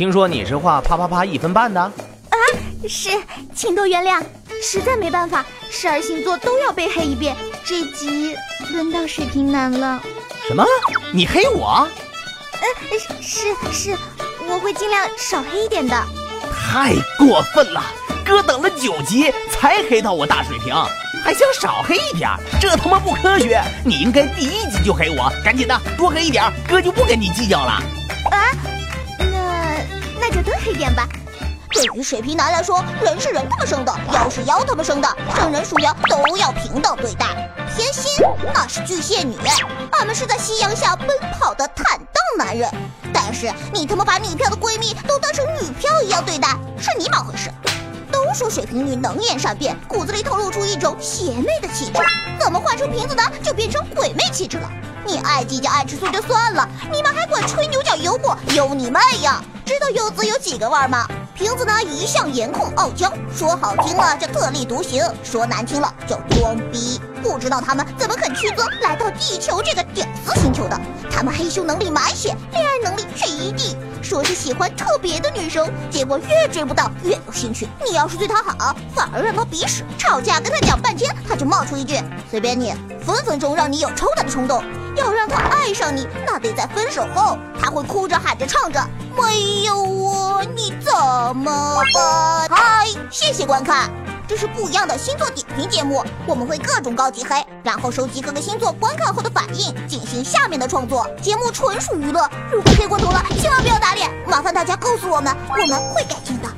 听说你是画啪啪啪一分半的？啊，是，请多原谅，实在没办法，十二星座都要被黑一遍。这集轮到水瓶男了。什么？你黑我？嗯，是是，我会尽量少黑一点的。太过分了，哥等了九集才黑到我大水瓶，还想少黑一点，这他妈不科学！你应该第一集就黑我，赶紧的多黑一点，哥就不跟你计较了。一？点吧。对于水瓶男来说，人是人他们生的，妖是妖他们生的，圣人属妖都要平等对待。偏心那是巨蟹女，俺们是在夕阳下奔跑的坦荡男人。但是你他妈把女票的闺蜜都当成女票一样对待，是你妈回事。都说水瓶女能言善辩，骨子里透露出一种邪魅的气质，怎么换成瓶子男就变成鬼魅气质了？你爱计较爱吃醋就算了，你们还管吹牛角幽默，有你妹呀！知道柚子有几个味吗？瓶子呢一向颜控傲娇，说好听了叫特立独行，说难听了叫装逼。不知道他们怎么肯屈尊来到地球这个屌丝星球的？他们黑修能力满血，恋爱能力却一地。说是喜欢特别的女生，结果越追不到越有兴趣。你要是对他好，反而让他鼻屎。吵架跟他讲半天，他就冒出一句随便你，分分钟让你有抽他的冲动。要让他爱上你，那得在分手后，会哭着喊着唱着没有我你怎么办？嗨，谢谢观看，这是不一样的星座点评节目，我们会各种高级黑，然后收集各个星座观看后的反应，进行下面的创作。节目纯属娱乐，如果黑过头了，千万不要打脸，麻烦大家告诉我们，我们会改进的。